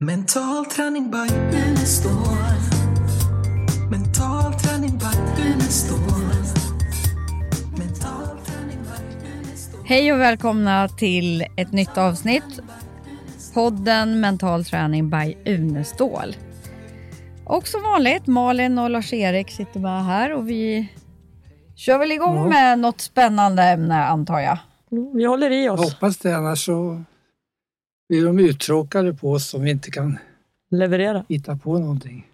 Mental träning by Unestål. Mental träning by Unestål. Hej och välkomna till ett nytt avsnitt. Podden Mental träning by Unestål. Och som vanligt, Malin och Lars-Erik sitter med här och vi kör väl igång med något spännande ämne antar jag. Vi håller i Jag oss. hoppas det, annars så blir de uttråkade på oss om vi inte kan Leverera. hitta på någonting.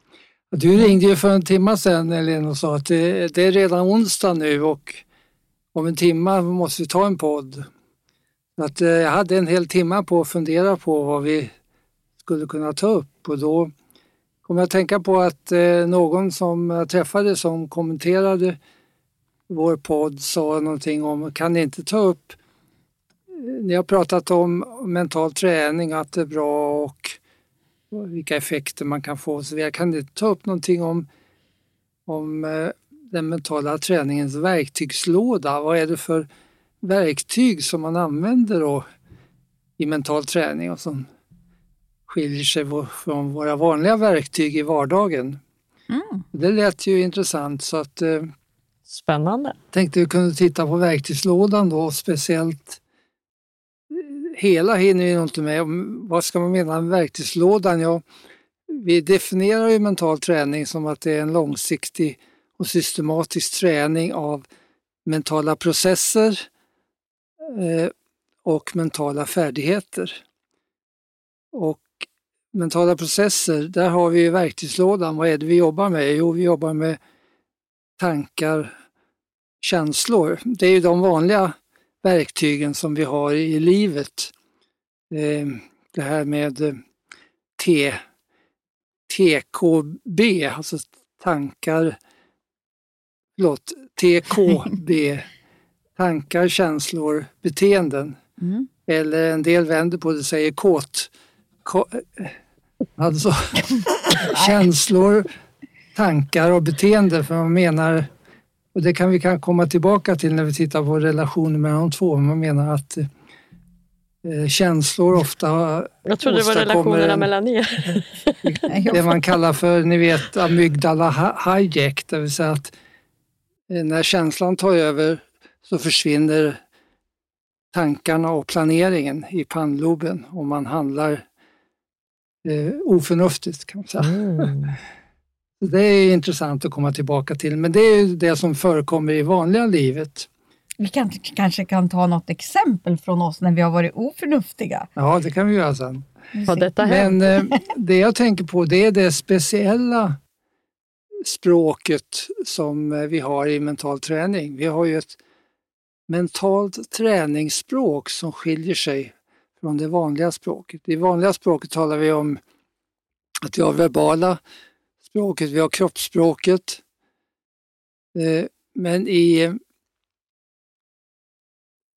Du ringde ju för en timme sedan Elin och sa att det, det är redan onsdag nu och om en timme måste vi ta en podd. Att, eh, jag hade en hel timme på att fundera på vad vi skulle kunna ta upp och då kom jag att tänka på att eh, någon som jag träffade som kommenterade vår podd sa någonting om, kan ni inte ta upp ni har pratat om mental träning, att det är bra och vilka effekter man kan få så vidare. Kan ni ta upp någonting om, om eh, den mentala träningens verktygslåda? Vad är det för verktyg som man använder då i mental träning och som skiljer sig från våra vanliga verktyg i vardagen? Mm. Det lät ju intressant så att eh, Spännande. tänkte vi kunde titta på verktygslådan då, speciellt hela hinner vi nog inte med. Vad ska man mena med verktygslådan? Ja, vi definierar ju mental träning som att det är en långsiktig och systematisk träning av mentala processer eh, och mentala färdigheter. Och mentala processer, där har vi ju verktygslådan. Vad är det vi jobbar med? Jo, vi jobbar med tankar, känslor. Det är ju de vanliga verktygen som vi har i livet. Eh, Det här med eh, T, TKB, alltså tankar, förlåt, TKB, tankar, känslor, beteenden. Mm. Eller en del vänder på det och säger kåt. Ko, eh, alltså känslor, tankar och beteende för man menar och det kan vi kan komma tillbaka till när vi tittar på relationen mellan de två. Man menar att eh, känslor ofta Jag trodde det var relationerna en- mellan er. det man kallar för, ni vet, amygdala hi- hijack, det vill säga att eh, när känslan tar över så försvinner tankarna och planeringen i pannloben och man handlar eh, oförnuftigt kan man säga. Mm. Det är intressant att komma tillbaka till, men det är ju det som förekommer i vanliga livet. Vi kan, kanske kan ta något exempel från oss när vi har varit oförnuftiga. Ja, det kan vi göra sen. Har detta hänt? Men eh, det jag tänker på det är det speciella språket som eh, vi har i mental träning. Vi har ju ett mentalt träningsspråk som skiljer sig från det vanliga språket. I vanliga språket talar vi om att vi har verbala språket, vi har kroppsspråket. Eh, men i,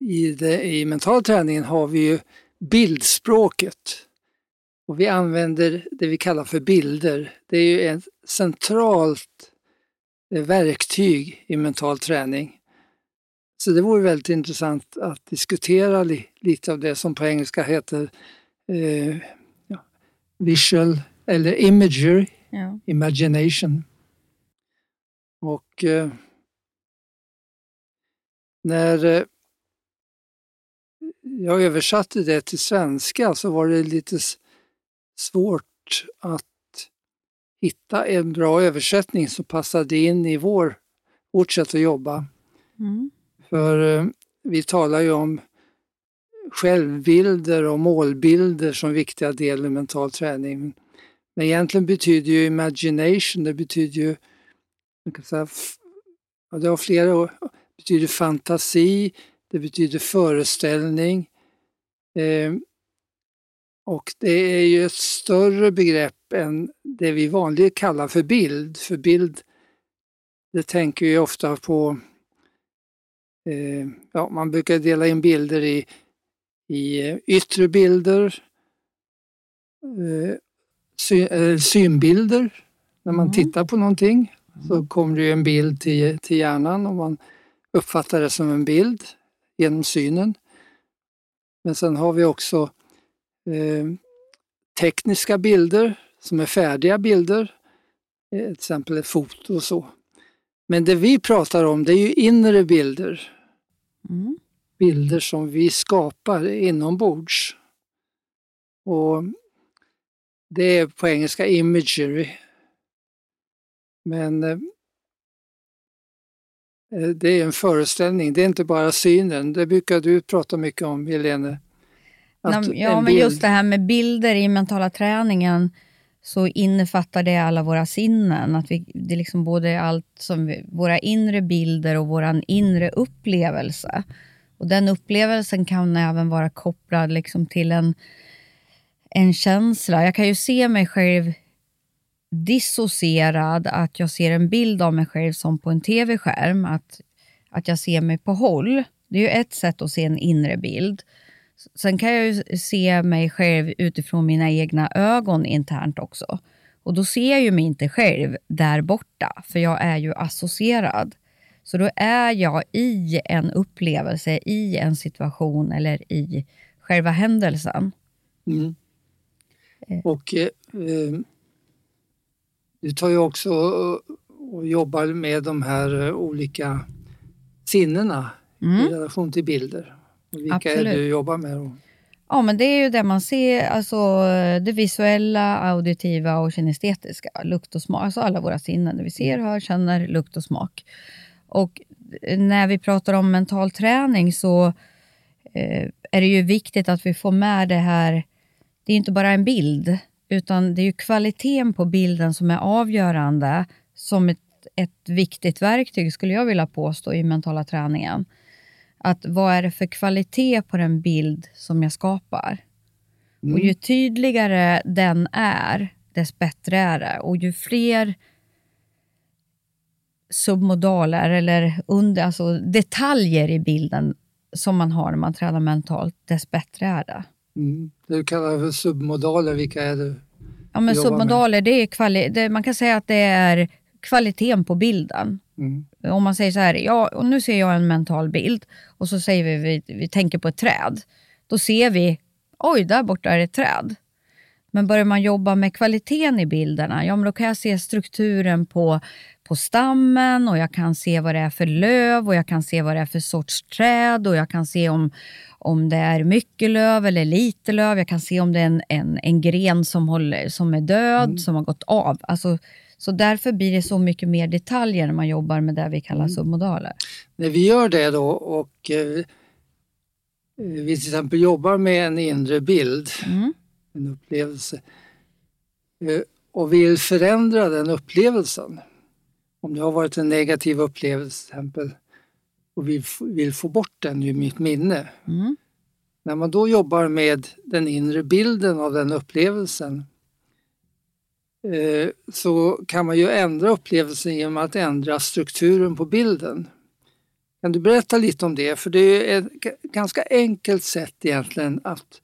i, det, i mental träningen har vi ju bildspråket. Och vi använder det vi kallar för bilder. Det är ju ett centralt eh, verktyg i mental träning. Så det vore väldigt intressant att diskutera li, lite av det som på engelska heter eh, visual eller imagery, Ja. imagination. Och eh, när eh, jag översatte det till svenska så var det lite svårt att hitta en bra översättning som passade in i vår, vårt sätt att jobba. Mm. För eh, vi talar ju om självbilder och målbilder som viktiga delar i mental träning. Men egentligen betyder ju imagination, det betyder ju, man kan säga, ja, det har flera ord, betyder fantasi, det betyder föreställning. Eh, och det är ju ett större begrepp än det vi vanligen kallar för bild. För bild, det tänker ju ofta på Eh, ja, man brukar dela in bilder i, i eh, yttre bilder, eh, synbilder. När man Mm. tittar på någonting så kommer det ju en bild till, till hjärnan och man uppfattar det som en bild genom synen. Men sen har vi också eh, tekniska bilder som är färdiga bilder, eh, till exempel ett foto och så. Men det vi pratar om det är ju inre bilder. Mm. Bilder som vi skapar inombords. Och det är på engelska imagery. Men eh, eh, det är en föreställning, det är inte bara synen. Det brukar du prata mycket om, Helene. Att ja, men just det här med bilder i mentala träningen så innefattar det alla våra sinnen. Att vi, det är liksom både allt som vi, våra inre bilder och vår inre upplevelse. Och Den upplevelsen kan även vara kopplad liksom till en, en känsla. Jag kan ju se mig själv dissocierad, att jag ser en bild av mig själv som på en tv-skärm. Att, att jag ser mig på håll. Det är ju ett sätt att se en inre bild. Sen kan jag ju se mig själv utifrån mina egna ögon internt också. Och då ser jag ju mig inte själv där borta, för jag är ju associerad. Så då är jag i en upplevelse, i en situation eller i själva händelsen. Mm. Och eh, eh du tar ju också och jobbar med de här olika sinnena mm. i relation till bilder. Vilka Absolut. är det du jobbar med? Ja, men det är ju det man ser, alltså det visuella, auditiva och kinestetiska. Lukt och smak, alltså alla våra sinnen. Det vi ser, hör, känner, lukt och smak. Och när vi pratar om mental träning så eh, är det ju viktigt att vi får med det här, det är inte bara en bild, utan det är kvaliteten på bilden som är avgörande som ett, ett viktigt verktyg, skulle jag vilja påstå, i mentala träningen att vad är det för kvalitet på den bild som jag skapar? Mm. Och ju tydligare den är, dess bättre är det. Och ju fler submodaler eller under, alltså detaljer i bilden som man har när man tränar mentalt, dess bättre är det. Mm. Det du kallar för submodaler, vilka är det? Ja, men submodaler, det är kvali det, man kan säga att det är kvaliteten på bilden. Mm. Om man säger så här, ja, och nu ser jag en mental bild och så säger vi, vi, vi tänker på ett träd. Då ser vi, oj, där borta är ett träd. Men börjar man jobba med kvaliteten i bilderna, ja men då kan jag se strukturen på, på stammen och jag kan se vad det är för löv och jag kan se vad det är för sorts träd och jag kan se om, om det är mycket löv eller lite löv. Jag kan se om det är en, en, en gren som, håller, som är död, mm. som har gått av. Alltså, så därför blir det så mycket mer detaljer när man jobbar med det vi kallar mm. submodaler. När vi gör det då och eh, vi till exempel jobbar med en inre bild, mm. En upplevelse, eh, och vill förändra den upplevelsen. Om det har varit en negativ upplevelse till exempel och vi vill få bort den ur mitt minne. Mm. När man då jobbar med den inre bilden av den upplevelsen Eh, så kan man ju ändra upplevelsen genom att ändra strukturen på bilden. Kan du berätta lite om det? För det är ett ganska enkelt sätt egentligen att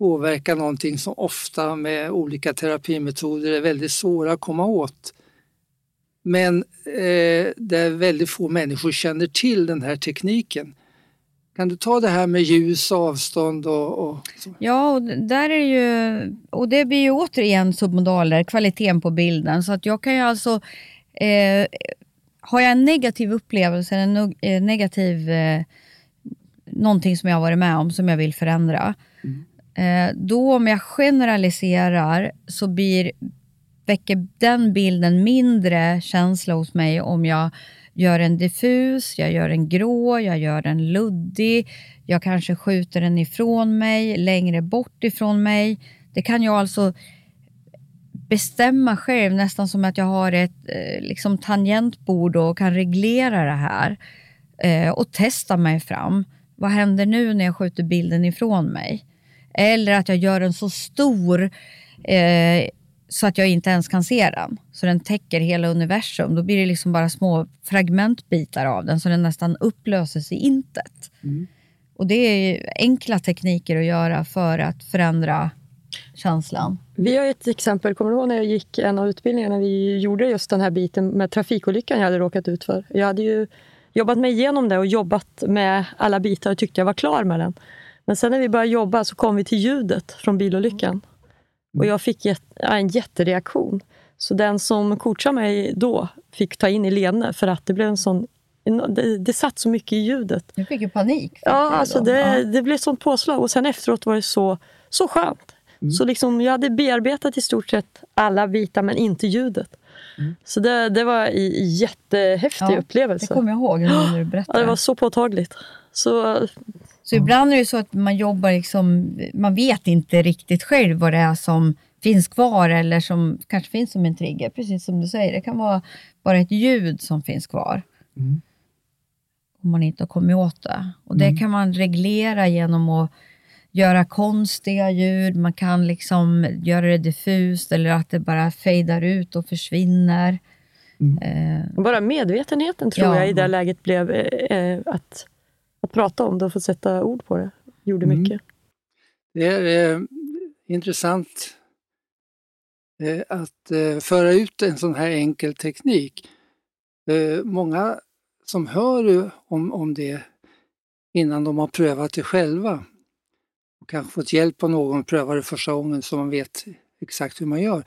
påverka någonting som ofta med olika terapimetoder är väldigt svåra att komma åt. Men eh, där väldigt få människor känner till den här tekniken. Kan du ta det här med ljus, avstånd och, och? Ja, och där är ju, och det blir ju återigen submodaler, kvaliteten på bilden. Så att jag kan ju alltså, eh, har jag en negativ upplevelse, en eh, negativ, eh, någonting som jag varit med om som jag vill förändra. Mm. Eh, då om jag generaliserar så blir, väcker den bilden mindre känsla hos mig om jag gör en diffus, jag gör en grå, jag gör en luddig, jag kanske skjuter den ifrån mig, längre bort ifrån mig. Det kan jag alltså bestämma själv, nästan som att jag har ett eh, liksom, tangentbord och kan reglera det här eh, och testa mig fram. Vad händer nu när jag skjuter bilden ifrån mig? Eller att jag gör en så stor eh, så att jag inte ens kan se den. Så den täcker hela universum. Då blir det liksom bara små fragmentbitar av den så den nästan upplöses i intet. Mm. Och det är enkla tekniker att göra för att förändra känslan. Vi har ett exempel. Kommer du ihåg när jag gick en av utbildningarna vi gjorde just den här biten med trafikolyckan jag hade råkat ut för? Jag hade ju jobbat mig igenom det och jobbat med alla bitar och tyckte jag var klar med den. Men sen när vi började jobba så kom vi till ljudet från bilolyckan. Och jag fick ja, en jättereaktion. Så den som coachade mig då fick ta in Helene för att det blev en sån... Det, det satt så mycket i ljudet. Du fick ju panik. fick Ja, alltså det, Ja. det blev ett sånt påslag. Och sen efteråt var det så, så skönt. Mm. Så liksom, jag hade bearbetat i stort sett alla bitar, men inte ljudet. Så det, det var en jättehäftig Ja, Det upplevelse. kommer jag ihåg när du Ja, berättade. det var så påtagligt. Så Så ibland är det så att man jobbar liksom, man vet inte riktigt själv vad det är som finns kvar eller som kanske finns som en trigger. Precis som du säger, det kan vara bara ett ljud som finns kvar. Mm. Om man inte har kommit åt det. Och det kan man reglera genom att göra konstiga ljud, man kan liksom göra det diffust eller att det bara fejdar ut och försvinner. Eh, bara medvetenheten tror Ja. jag i det läget blev eh, eh, att, att prata om det och få sätta ord på det. Gjorde Mm. mycket. Det är eh, intressant eh, att eh, föra ut en sån här enkel teknik. Eh, många som hör om, om det innan de har prövat det själva och kanske fått hjälp av någon att pröva det första gången så man vet exakt hur man gör.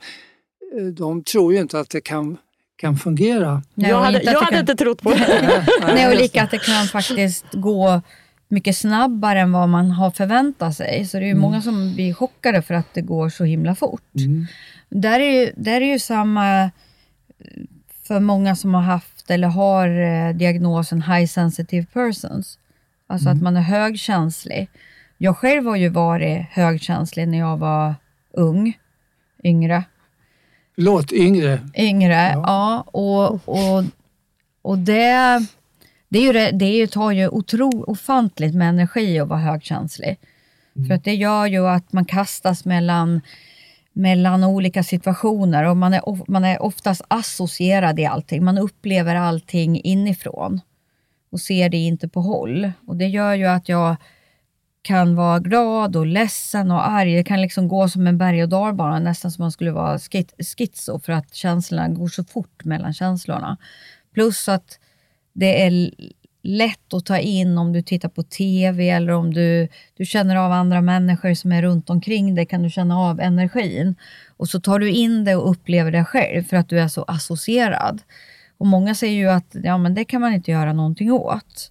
Eh, de tror ju inte att det kan, kan fungera. nej, jag hade, inte jag hade kan- inte trott på det. Nej, och lika att det kan faktiskt gå mycket snabbare än vad man har förväntat sig. Så det är ju många som blir chockade för att det går så himla fort. Mm. Där är ju, där är ju samma för många som har haft eller har eh, diagnosen high sensitive persons. Alltså att man är högkänslig. Jag själv har ju varit högkänslig när jag var ung, yngre. Förlåt, yngre. Yngre, ja. Ja. och, och, och det, det, är ju, det, är ju, tar ju otro, ofantligt med energi att vara högkänslig. För att det gör ju att man kastas mellan, mellan olika situationer och man är, man är oftast associerad i allting. Man upplever allting inifrån och ser det inte på håll. Och det gör ju att jag kan vara glad och ledsen och arg. Det kan liksom gå som en berg och dalbana, nästan som man skulle vara schizo för att känslorna går så fort mellan känslorna. Plus att det är lätt att ta in om du tittar på TV eller om du, du känner av andra människor som är runt omkring dig kan du känna av energin. Och så tar du in det och upplever det själv för att du är så associerad. Och många säger ju att ja, men det kan man inte göra någonting åt.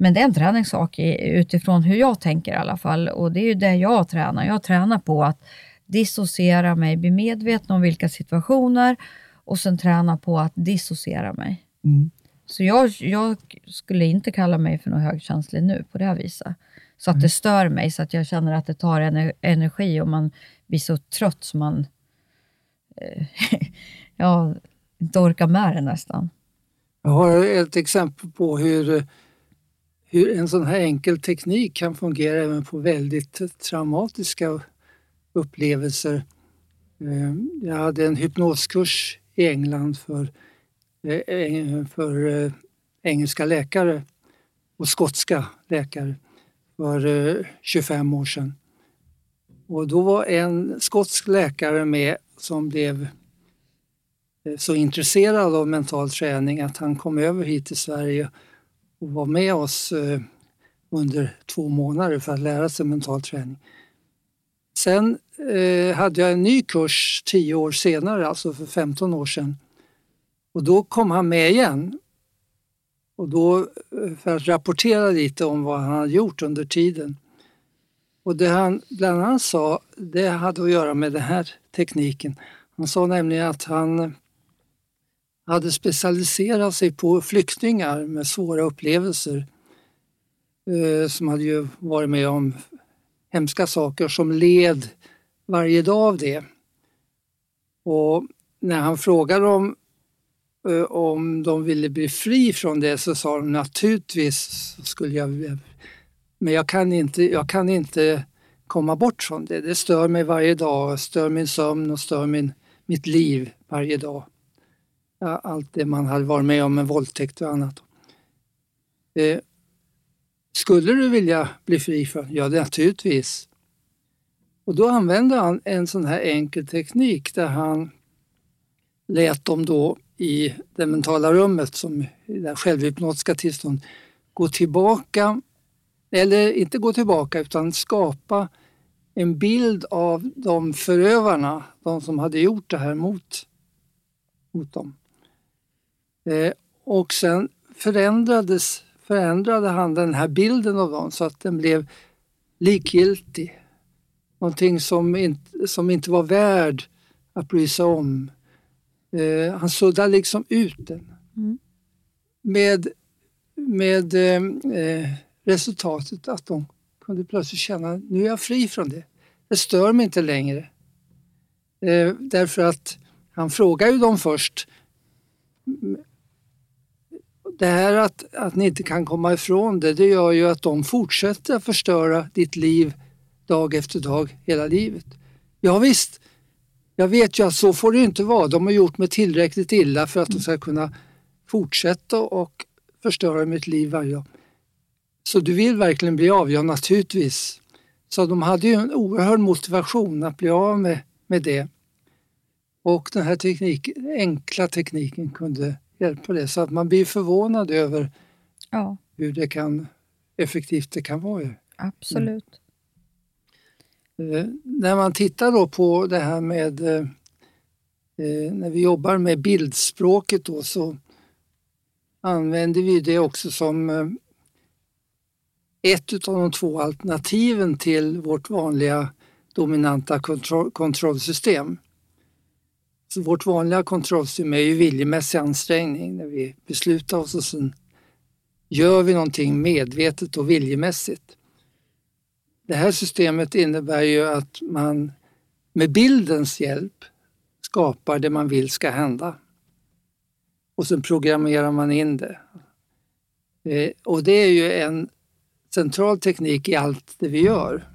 Men det är en träningssak utifrån hur jag tänker i alla fall. Och det är ju det jag tränar. Jag tränar på att dissociera mig, bli medveten om vilka situationer och sen träna på att dissociera mig. Mm. Så jag, jag skulle inte kalla mig för något högkänslig nu på det här viset. Så att det stör mig, så att jag känner att det tar ener- energi och man blir så trött så man eh, ja, inte orkar med det nästan. Jag har ett exempel på hur, hur en sån här enkel teknik kan fungera även på väldigt traumatiska upplevelser. Eh, jag hade en hypnoskurs i England för, eh, eh, för engelska läkare och skotska läkare för 25 år sedan. Och då var en skotsk läkare med som blev så intresserad av mental träning att han kom över hit till Sverige och var med oss eh, under två månader för att lära sig mental träning. Sen eh, hade jag en ny kurs tio år senare, alltså för 15 år sedan. Och då kom han med igen. Och då eh, för att rapportera lite om vad han hade gjort under tiden. Och det han bland annat sa, det hade att göra med den här tekniken. Han sa nämligen att han hade specialiserat sig på flyktingar med svåra upplevelser eh, som hade ju varit med om hemska saker som led varje dag av det. Och när han frågade dem eh, om de ville bli fri från det så sa de naturligtvis skulle jag vilja- men jag kan inte, jag kan inte komma bort från det. Det stör mig varje dag, stör min sömn och stör min, mitt liv varje dag. Allt det man hade varit med om med våldtäkt och annat. Eh, skulle du vilja bli fri från? Ja, naturligtvis. Och då använde han en sån här enkel teknik där han lät dem då i det mentala rummet, som i det självhypnotiska tillstånd, gå tillbaka, eller inte gå tillbaka utan skapa en bild av de förövarna, de som hade gjort det här mot, mot dem. Eh, och sen förändrades, förändrade han den här bilden av dem så att den blev likgiltig. Någonting som inte, som inte var värd att bry sig om. Eh, han suddade liksom ut den. Mm. Med, med eh, eh, resultatet att de kunde plötsligt känna nu är jag fri från det. Det stör mig inte längre. Eh, därför att han frågar ju dem först. Det här att, att ni inte kan komma ifrån det, det gör ju att de fortsätter att förstöra ditt liv dag efter dag hela livet. Ja, visst, jag vet ju att så får det inte vara. De har gjort mig tillräckligt illa för att de ska kunna fortsätta och förstöra mitt liv varje dag. Så du vill verkligen bli av? Ja, naturligtvis. Så de hade ju en oerhörd motivation att bli av med, med det. Och den här teknik, enkla tekniken kunde hjälpa det. Så att man blir förvånad över Ja, hur det kan, effektivt det kan vara. absolut. Eh, när man tittar då på det här med eh, eh, när vi jobbar med bildspråket då så använder vi det också som eh, ett av de två alternativen till vårt vanliga dominanta kontroll, kontrollsystem. Så vårt vanliga kontrollsystem är ju viljemässig ansträngning när vi beslutar oss och sen gör vi någonting medvetet och viljemässigt. Det här systemet innebär ju att man med bildens hjälp skapar det man vill ska hända. Och sen programmerar man in det. Eh, och det är ju en central teknik i allt det vi gör.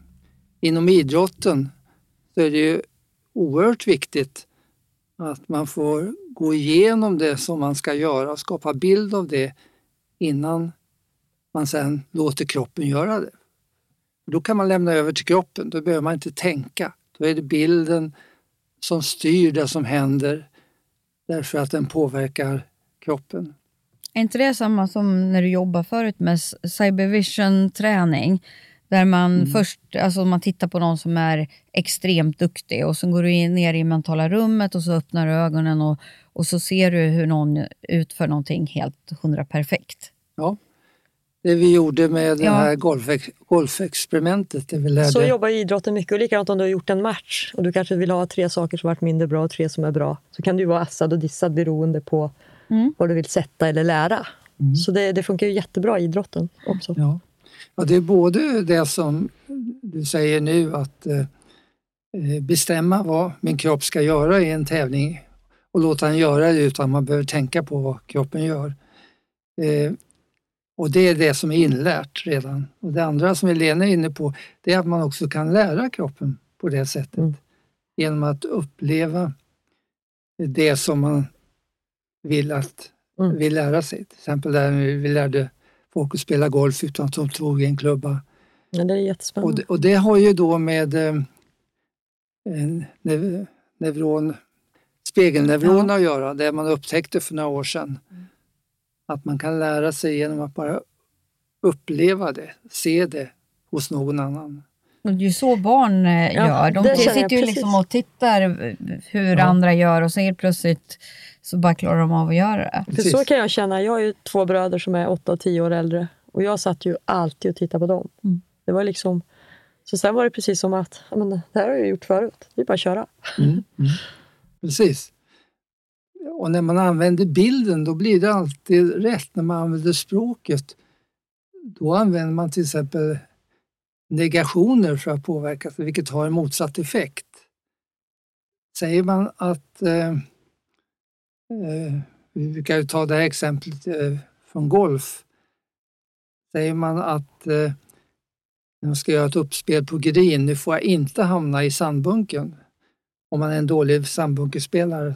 Inom idrotten så är det ju oerhört viktigt att man får gå igenom det som man ska göra och skapa bild av det innan man sen låter kroppen göra det. Då kan man lämna över till kroppen, då behöver man inte tänka. Då är det bilden som styr det som händer därför att den påverkar kroppen. Är inte det samma som när du jobbar förut med cybervision-träning? Där man Mm. först, alltså man tittar på någon som är extremt duktig och sen går du in, ner i mentala rummet och så öppnar du ögonen och, och så ser du hur någon utför någonting helt hundra perfekt. Ja. Det vi gjorde med det Ja. här golfex, golfexperimentet, det vi lärde Så jobbar idrotten mycket. Och likadant om du har gjort en match och du kanske vill ha tre saker som varit mindre bra och tre som är bra. Så kan du vara assad och dissad beroende på Mm. vad du vill sätta eller lära. Mm. Så det, det funkar ju jättebra i idrotten också. Ja. Ja, det är både det som du säger nu att eh, eh, bestämma vad min kropp ska göra i en tävling och låta den göra det utan man behöver tänka på vad kroppen gör. Eh, och det är det som är inlärt redan. Och det andra som Helena är inne på det är att man också kan lära kroppen på det sättet. Mm. Genom att uppleva det som man vill att Mm. vill lära sig. Till exempel där vi lärde folk att spela golf utan att de tog en klubba. Men det är Och jättespännande. det, och det har ju då med eh, nev, neuron, spegelneuron att göra, det man upptäckte för några år sedan. Att man kan lära sig genom att bara uppleva det, se det hos någon annan. Och det är ju så barn eh, Ja, gör. De känner jag sitter ju precis. liksom och tittar eh, hur Ja. andra gör och sen helt plötsligt så bara klarar de av att göra det. För så kan jag känna. Jag har ju två bröder som är åtta och tio år äldre. Och jag satt ju alltid och tittade på dem. Mm. Det var liksom... Så sen var det precis som att men det här har jag gjort förut. Det är bara att köra. Mm. Precis. Och när man använder bilden då blir det alltid rätt. När man använder språket då använder man till exempel negationer för att påverka, vilket har en motsatt effekt. Säger man att, eh, Eh, vi brukar ju ta det här exemplet eh, från golf. Säger man att eh, jag ska göra ett uppspel på green, nu får jag inte hamna i sandbunken om man är en dålig sandbunkerspelare.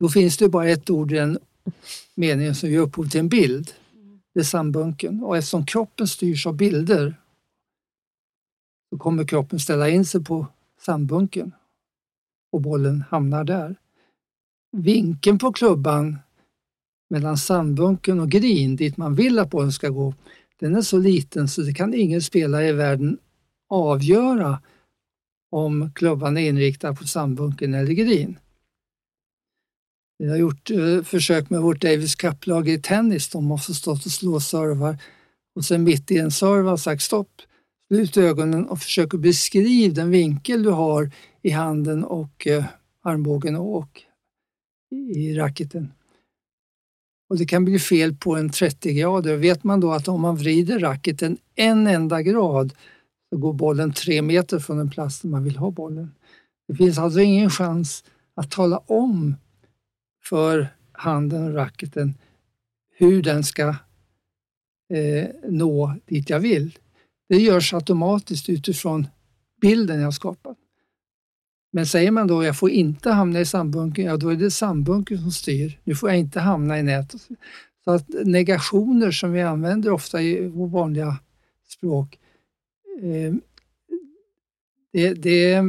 Då finns det bara ett ord i den meningen som ger upphov till en bild. Det är sandbunken. Och eftersom kroppen styrs av bilder så kommer kroppen ställa in sig på sandbunken och bollen hamnar där. Vinkeln på klubban mellan sandbunken och green, dit man vill att bollen ska gå, den är så liten så det kan ingen spelare i världen avgöra om klubban är inriktad på sandbunken eller green. Vi har gjort eh, försök med vårt Davis Cup-lag i tennis. De har stått och slå servar och sen mitt i en serve har sagt stopp, slut ögonen och försök att beskriva den vinkel du har i handen och eh, armbågen och i racketen. Och det kan bli fel på en 30 grader. Vet man då att om man vrider racketen en enda grad så går bollen tre meter från den plats där man vill ha bollen. Det finns alltså ingen chans att tala om för handen och racketen hur den ska eh, nå dit jag vill. Det görs automatiskt utifrån bilden jag skapat. Men säger man då jag får inte hamna i sandbunkern, ja då är det sandbunkern som styr. Nu får jag inte hamna i nätet. Så att negationer som vi använder ofta i vårt vanliga språk, eh, det, det,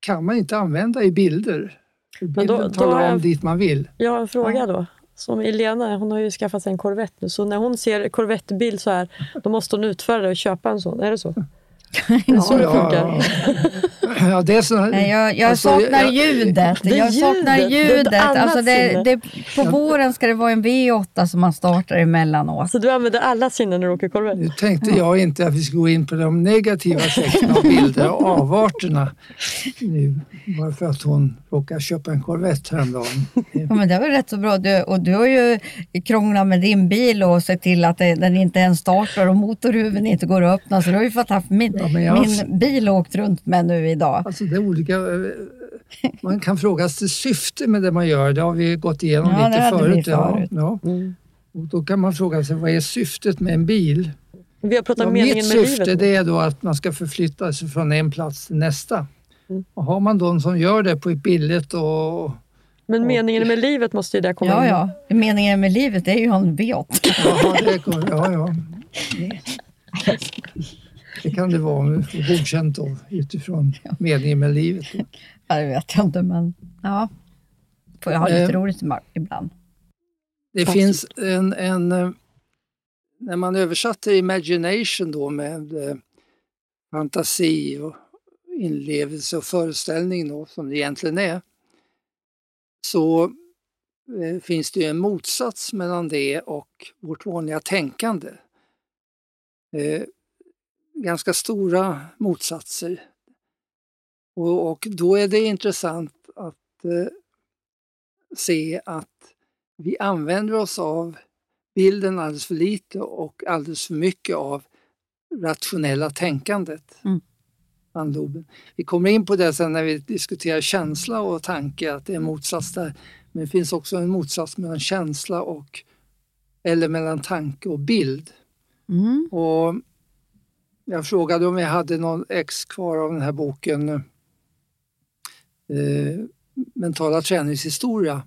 kan man inte använda i bilder. Bilden då- då talar jag- om dit man vill. Jag har en fråga då. Som Elena, hon har ju skaffat sig en Corvette nu, så när hon ser Corvette-bil så här, då måste hon utföra det och köpa en sån. Är det så? Det så det funkar? Ja, det är så, Nej, jag, jag Alltså, saknar jag- ljudet. Jag saknar ljudet. Det Alltså det, det, på våren ska det vara en V8 som man startar emellanåt. Så du använder alla sinnen när du åker Corvette? Nu tänkte jag inte att vi skulle gå in på de negativa aspekterna av bilder och avarterna nu, bara för att hon råkar köpa en Corvette häromdagen. Ja, men det var rätt så bra. Du, och du har ju krånglat med din bil och sett till att den inte ens startar och motorhuven inte går att öppna. Så du har ju fått haft min, Ja, jag- min bil åkt runt med nu idag. Alltså det är olika, eh, man kan fråga sig syfte med det man gör, det har vi gått igenom Ja, det lite vi förut. Ja, förut. ja. Mm. Och då kan man fråga sig vad är syftet med en bil? Vi har pratat Ja, meningen mitt med syfte livet. det är då att man ska förflytta sig från en plats till nästa. Mm. Och har man de som gör det på ett billigt och Men meningen med livet måste ju där komma Ja, in. ja. Meningen med livet är ju en V8. Jaha, det, går- ja, ja. Det kan det vara om vi får godkänt då, utifrån meningen med livet. Då. Ja, det vet jag inte, men ja. Får jag ha lite Eh. roligt ibland. Det Absolut. finns en, en... eh, När man översatte imagination då med eh, fantasi och inlevelse och föreställning då, som det egentligen är, så eh, finns det ju en motsats mellan det och vårt vanliga tänkande. Ganska stora motsatser. Och, och då är det intressant att eh, se att vi använder oss av bilden alldeles för lite och alldeles för mycket av rationella tänkandet. Mm. Vi kommer in på det sen när vi diskuterar känsla och tanke, att det är en motsats där. Men det finns också en motsats mellan känsla och eller mellan tanke och bild. Mm. Och jag frågade om jag hade någon ex kvar av den här boken eh, Mentala träningshistoria.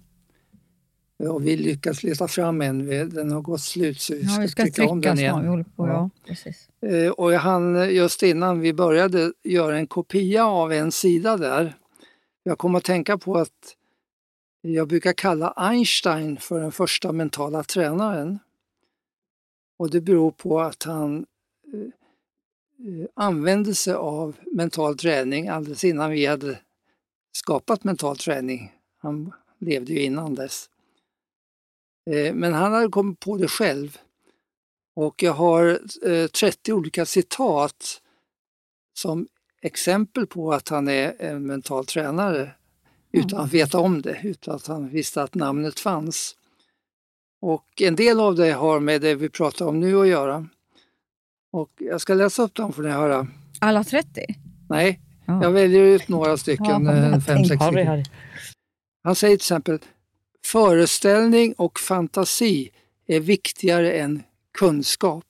Och vi lyckades leta fram en, den har gått slut så vi Ja, ska, vi ska trycka om den igen. på, Ja. ja. Eh, Och hann just innan vi började göra en kopia av en sida där. Jag kom att tänka på att jag brukar kalla Einstein för den första mentala tränaren. Och det beror på att han eh, använde sig av mental träning alldeles innan vi hade skapat mental träning. Han levde ju innan dess. Eh, Men han hade kommit på det själv. Och jag har eh, 30 olika citat som exempel på att han är en mental tränare utan att veta om det, utan att han visste att namnet fanns. Och en del av det har med det vi pratar om nu att göra. Och jag ska läsa upp dem får ni höra. Alla 30? Nej, Ja. jag väljer ut några stycken, Ja, eh, fem, sex stycken. Harry. Han säger till exempel föreställning och fantasi är viktigare än kunskap.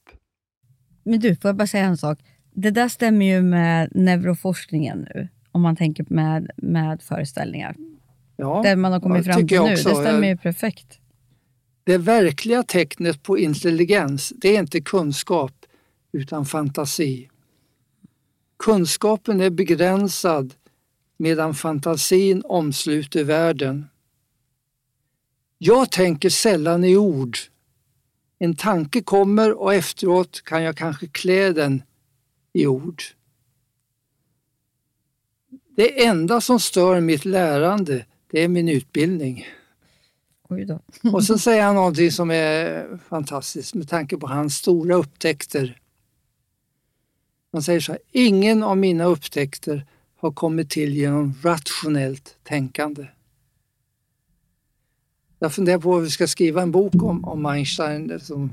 Men du, får jag bara säga en sak? Det där stämmer ju med neuroforskningen nu, om man tänker med, med föreställningar. Ja, det man har kommit fram tycker till nu, också. det stämmer ju perfekt. Det verkliga tecknet på intelligens, det är inte kunskap utan fantasi. Kunskapen är begränsad medan fantasin omsluter världen. Jag tänker sällan i ord. En tanke kommer och efteråt kan jag kanske klä den i ord. Det enda som stör mitt lärande, det är min utbildning. Och så säger han någonting som är fantastiskt med tanke på hans stora upptäckter. Han säger så här, ingen av mina upptäckter har kommit till genom rationellt tänkande. Jag funderar på om vi ska skriva en bok om, om Einstein som,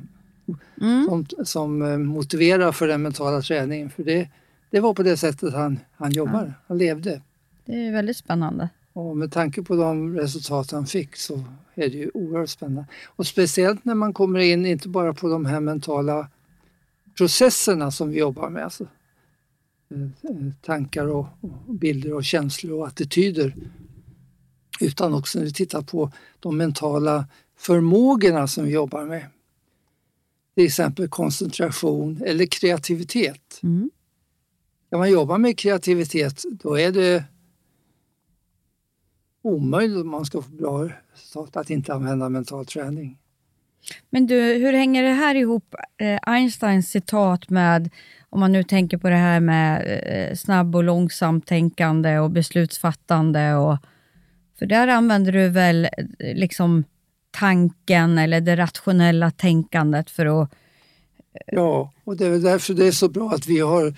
Mm. som, som eh, motiverar för den mentala träningen. För det, det var på det sättet han, han jobbade, han levde. Det är väldigt spännande. Och med tanke på de resultat han fick så är det ju oerhört spännande. Och speciellt när man kommer in, inte bara på de här mentala processerna som vi jobbar med, alltså eh, eh, tankar och, och bilder och känslor och attityder. Utan också när vi tittar på de mentala förmågorna som vi jobbar med. Till exempel koncentration eller kreativitet. Mm. När man jobbar med kreativitet då är det omöjligt om man ska få bra resultat att inte använda mental träning. Men du, hur hänger det här ihop, eh, Einsteins citat med, om man nu tänker på det här med eh, snabb och långsamt tänkande och beslutsfattande. Och, för där använder du väl eh, liksom tanken eller det rationella tänkandet för att... Ja, och det är väl därför det är så bra att vi har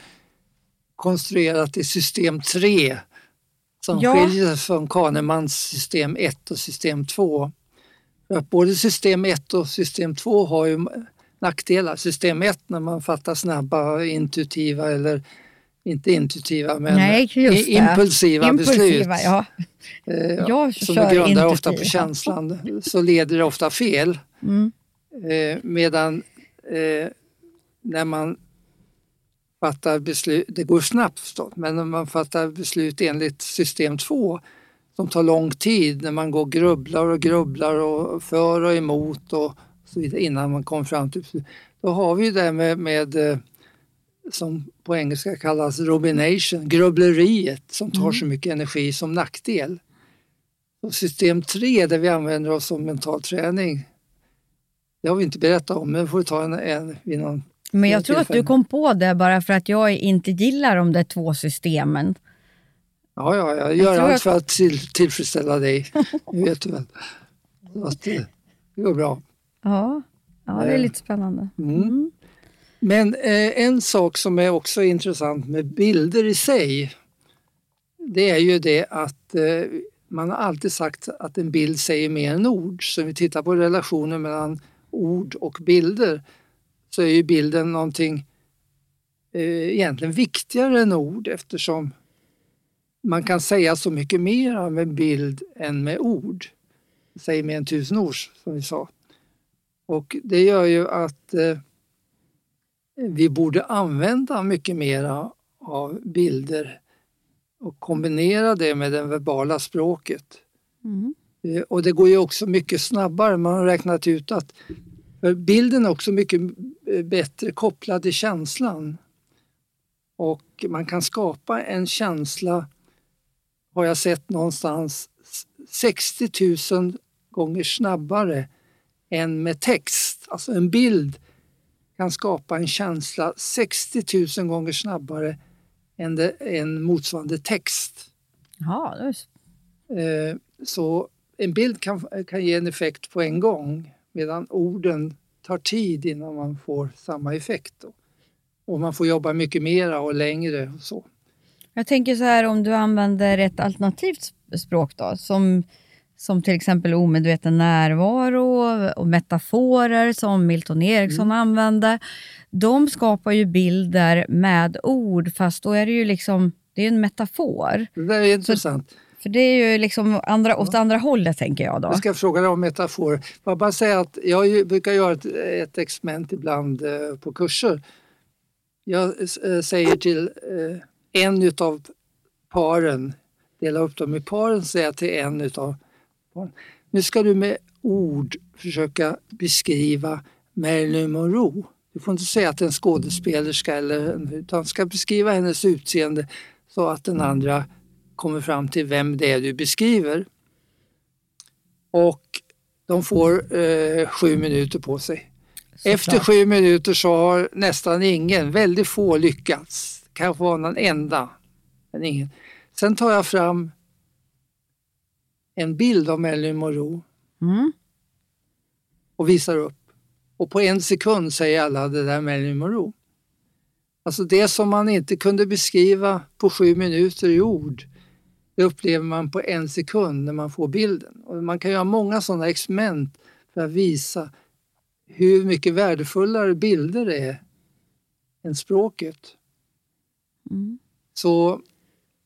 konstruerat i system 3 som Ja. skiljer sig från Kahnemans system 1 och system 2. Både system 1 och system 2 har ju nackdelar. System 1 när man fattar snabba, intuitiva eller inte intuitiva men Nej, det. impulsiva, beslut. Impulsiva, ja. eh, Jag som kör är grundade ofta på känslan så leder det ofta fel. Mm. Eh, medan eh, när man fattar beslut, det går snabbt förstås, men när man fattar beslut enligt system 2 som tar lång tid, när man går och grubblar och grubblar och för och emot och så vidare innan man kommer fram till. Då har vi det med, med eh, som på engelska kallas rumination, grubbleriet som tar så mycket energi som nackdel. Och system 3 där vi använder oss av mental träning det har vi inte berättat om, men får vi ta en, en vid någon Men jag tror att du kom på det bara för att jag inte gillar de där två systemen. Ja, ja, jag gör tror allt att- för att till, tillfredsställa dig. Det vet du väl. Att, eh, det går bra. Ja, ja det är Eh. lite spännande. Mm. Men eh, en sak som är också intressant med bilder i sig, det är ju det att eh, man har alltid sagt att en bild säger mer än ord. Så om vi tittar på relationen mellan ord och bilder så är ju bilden någonting eh, egentligen viktigare än ord eftersom man kan säga så mycket mer med bild än med ord. Säg mer än tusen som vi sa. Och det gör ju att eh, vi borde använda mycket mera av bilder och kombinera det med det verbala språket. Mm. Eh, Och det går ju också mycket snabbare. Man har räknat ut att bilden är också mycket eh, bättre kopplad till känslan. Och man kan skapa en känsla, har jag sett någonstans, s- 60 000 gånger snabbare än med text. Alltså en bild kan skapa en känsla 60 000 gånger snabbare än det, en motsvarande text. Ja, det Eh, Så en bild kan, kan ge en effekt på en gång medan orden tar tid innan man får samma effekt. Då. Och man får jobba mycket mera och längre och så. Jag tänker så här om du använder ett alternativt sp- språk då, som, som till exempel omedveten närvaro och metaforer som Milton Eriksson Mm. använde. De skapar ju bilder med ord fast då är det ju liksom, det är en metafor. Det där är intressant. För det är ju liksom andra, åt andra hållet tänker jag då. Jag ska fråga dig om metaforer. Jag bara säga att jag brukar göra ett, ett experiment ibland eh, på kurser. Jag eh, säger till eh, en utav paren, delar upp dem i paren, säger jag till en utav paren. Nu ska du med ord försöka beskriva Marilyn Monroe. Du får inte säga att det är en skådespelerska eller utan ska beskriva hennes utseende så att den andra kommer fram till vem det är du beskriver. Och de får eh, sju minuter på sig. Efter Såklart. sju minuter så har nästan ingen, väldigt få lyckats. Kanske var någon enda, men ingen. Sen tar jag fram en bild av Marilyn Monroe Mm. och visar upp. Och på en sekund säger alla det där är Marilyn Monroe. Alltså det som man inte kunde beskriva på sju minuter i ord, det upplever man på en sekund när man får bilden. Och man kan göra många sådana experiment för att visa hur mycket värdefullare bilder är än språket. Mm. Så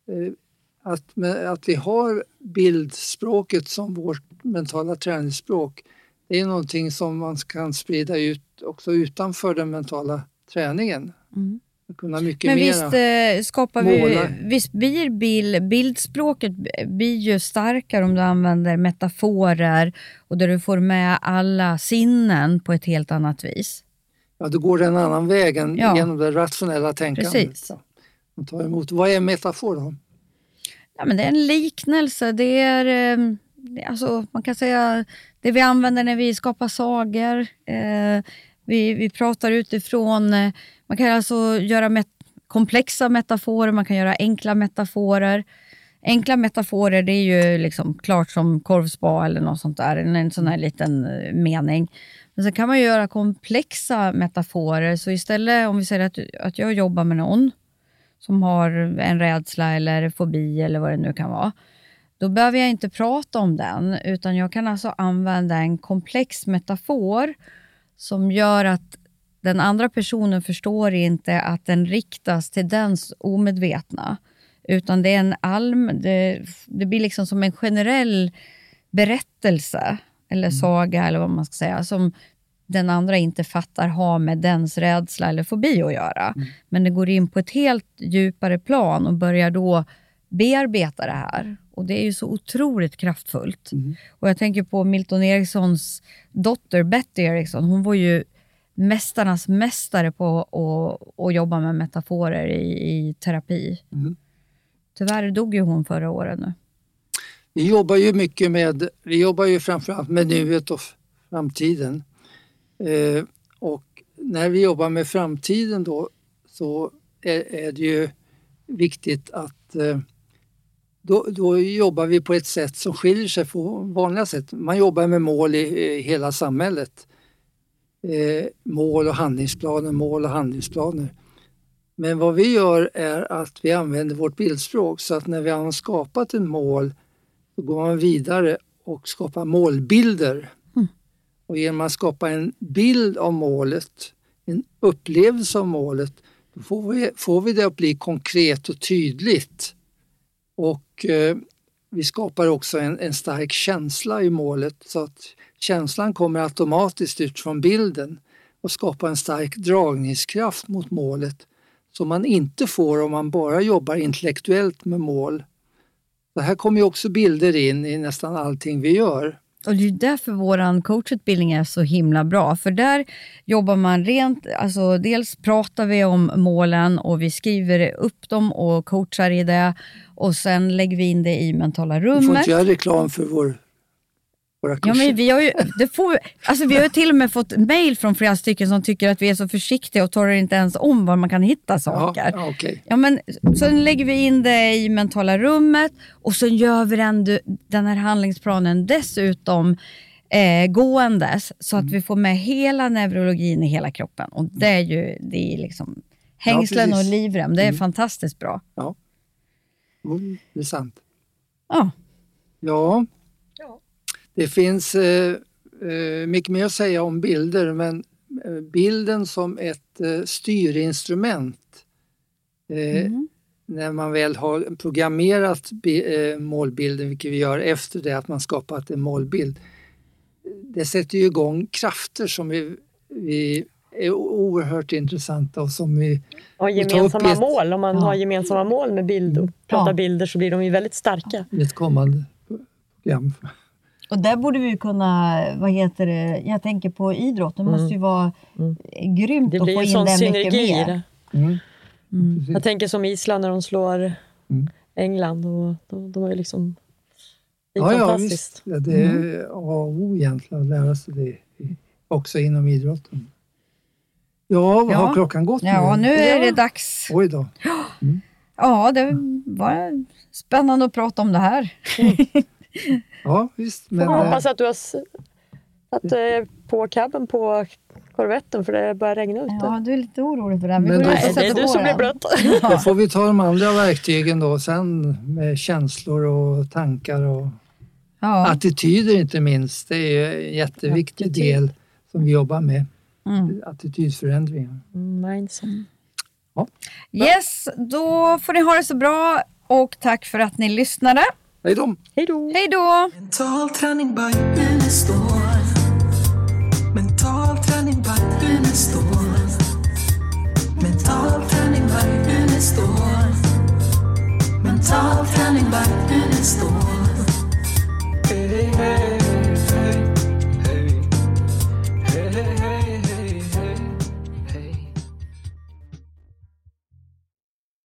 eh, att, att vi har bildspråket som vårt mentala träningsspråk, det är någonting som man kan sprida ut också utanför den mentala träningen. Mm. Kunna mycket Men mera. visst eh, skapar vi, visst blir bild, bildspråket blir ju starkare om du använder metaforer och där du får med alla sinnen på ett helt annat vis. Ja, då går det en annan väg än Ja. genom det rationella tänkandet. Precis. Ja att ta emot. Vad är en metafor då? Ja, men det är en liknelse. Det är, eh, alltså, man kan säga det vi använder när vi skapar sagor. Eh, vi, vi pratar utifrån, eh, man kan alltså göra met komplexa metaforer, man kan göra enkla metaforer. Enkla metaforer det är ju liksom klart som korvspa eller något sånt där, en, sån här liten eh, mening. Men sen kan man ju göra komplexa metaforer, så istället om vi säger att, att jag jobbar med någon som har en rädsla eller fobi eller vad det nu kan vara. Då behöver jag inte prata om den, utan jag kan alltså använda en komplex metafor som gör att den andra personen förstår inte att den riktas till dens omedvetna. Utan det är en allm, det, det blir liksom som en generell berättelse, eller saga eller vad man ska säga, som den andra inte fattar har med dens rädsla eller fobi att göra. Men det går in på ett helt djupare plan och börjar då bearbeta det här. Och Det är ju så otroligt kraftfullt. Och Jag tänker på Milton Erikssons dotter Betty Eriksson. Hon var ju mästarnas mästare på att, att jobba med metaforer i, i terapi. Mm. Tyvärr dog ju hon förra året nu. Vi jobbar ju mycket med, vi jobbar ju framförallt med nuet och framtiden. Eh, och när vi jobbar med framtiden då så är, är det ju viktigt att eh, då, då jobbar vi på ett sätt som skiljer sig från vanliga sätt. Man jobbar med mål i, i hela samhället. Eh, mål och handlingsplaner, mål och handlingsplaner. Men vad vi gör är att vi använder vårt bildspråk så att när vi har skapat ett mål så går man vidare och skapar målbilder. Och genom att skapa en bild av målet, en upplevelse av målet, då får vi, får vi det att bli konkret och tydligt. Och eh, vi skapar också en, en stark känsla i målet så att känslan kommer automatiskt ut från bilden och skapar en stark dragningskraft mot målet som man inte får om man bara jobbar intellektuellt med mål. Så här kommer ju också bilder in i nästan allting vi gör. Och Det är därför vår coachutbildning är så himla bra. För där jobbar man rent, alltså dels pratar vi om målen och vi skriver upp dem och coachar i det. Och sen lägger vi in det i mentala Vi får rummet. inte göra reklam för vår, våra Ja, kurser. men vi, har ju, det får, alltså vi har till och med fått mejl från flera stycken som tycker att vi är så försiktiga och talar inte ens om var man kan hitta ja, saker. ja, okej. Ja, men sen lägger vi in det i mentala rummet och sen gör vi den, den här handlingsplanen dessutom eh, gåendes så att vi får med hela neurologin i hela kroppen. Och det är ju det är liksom hängslen och precis. livrem. Det är fantastiskt bra. Ja. Mm, det är sant. Ja, Ja, Ja. Det finns eh, eh, mycket mer att säga om bilder men eh, bilden som ett eh, styrinstrument eh, när man väl har programmerat eh, målbilden, vilket vi gör efter det att man skapat en målbild, det sätter ju igång krafter som vi, vi är oerhört intressanta och som vi Och gemensamma ett- mål. Om man Ja. har gemensamma mål med bild och pratar Ja. bilder så blir de ju väldigt starka. i ett kommande program. Och där borde vi kunna, vad heter det, jag tänker på idrott. Det måste ju vara Mm. grymt att blir få en in sån det mycket synergi i mer. det. Mm. Mm. Jag tänker som Island när de slår Mm. England. Och de, de har ju liksom... Det är Ja, ja, fantastiskt. visst. Ja, det är A och O egentligen att lära sig det också inom idrotten. Ja, vad Ja. har klockan gått Ja, nu är det dags. Oj då. Ja, det var Spännande att prata om det här. Ja, visst. Men, Jag eh, hoppas att du har satt eh, på cabben på korvetten för det börjar regna ute. Ja, du är lite orolig för det. Men ut och Nej, det är du som blir blöt. Då Ja. får vi ta de andra verktygen då sen med känslor och tankar och Ja. attityder inte minst. Det är en jätteviktig Attityd. del som vi jobbar med. Mm. Attitydförändringar. Mindset. Yes, då får ni ha det så bra och tack för att ni lyssnade. Hej då! Hej då! Hej då! Mental träning by Mental träning by Mental träning by Mental träning by Unestål.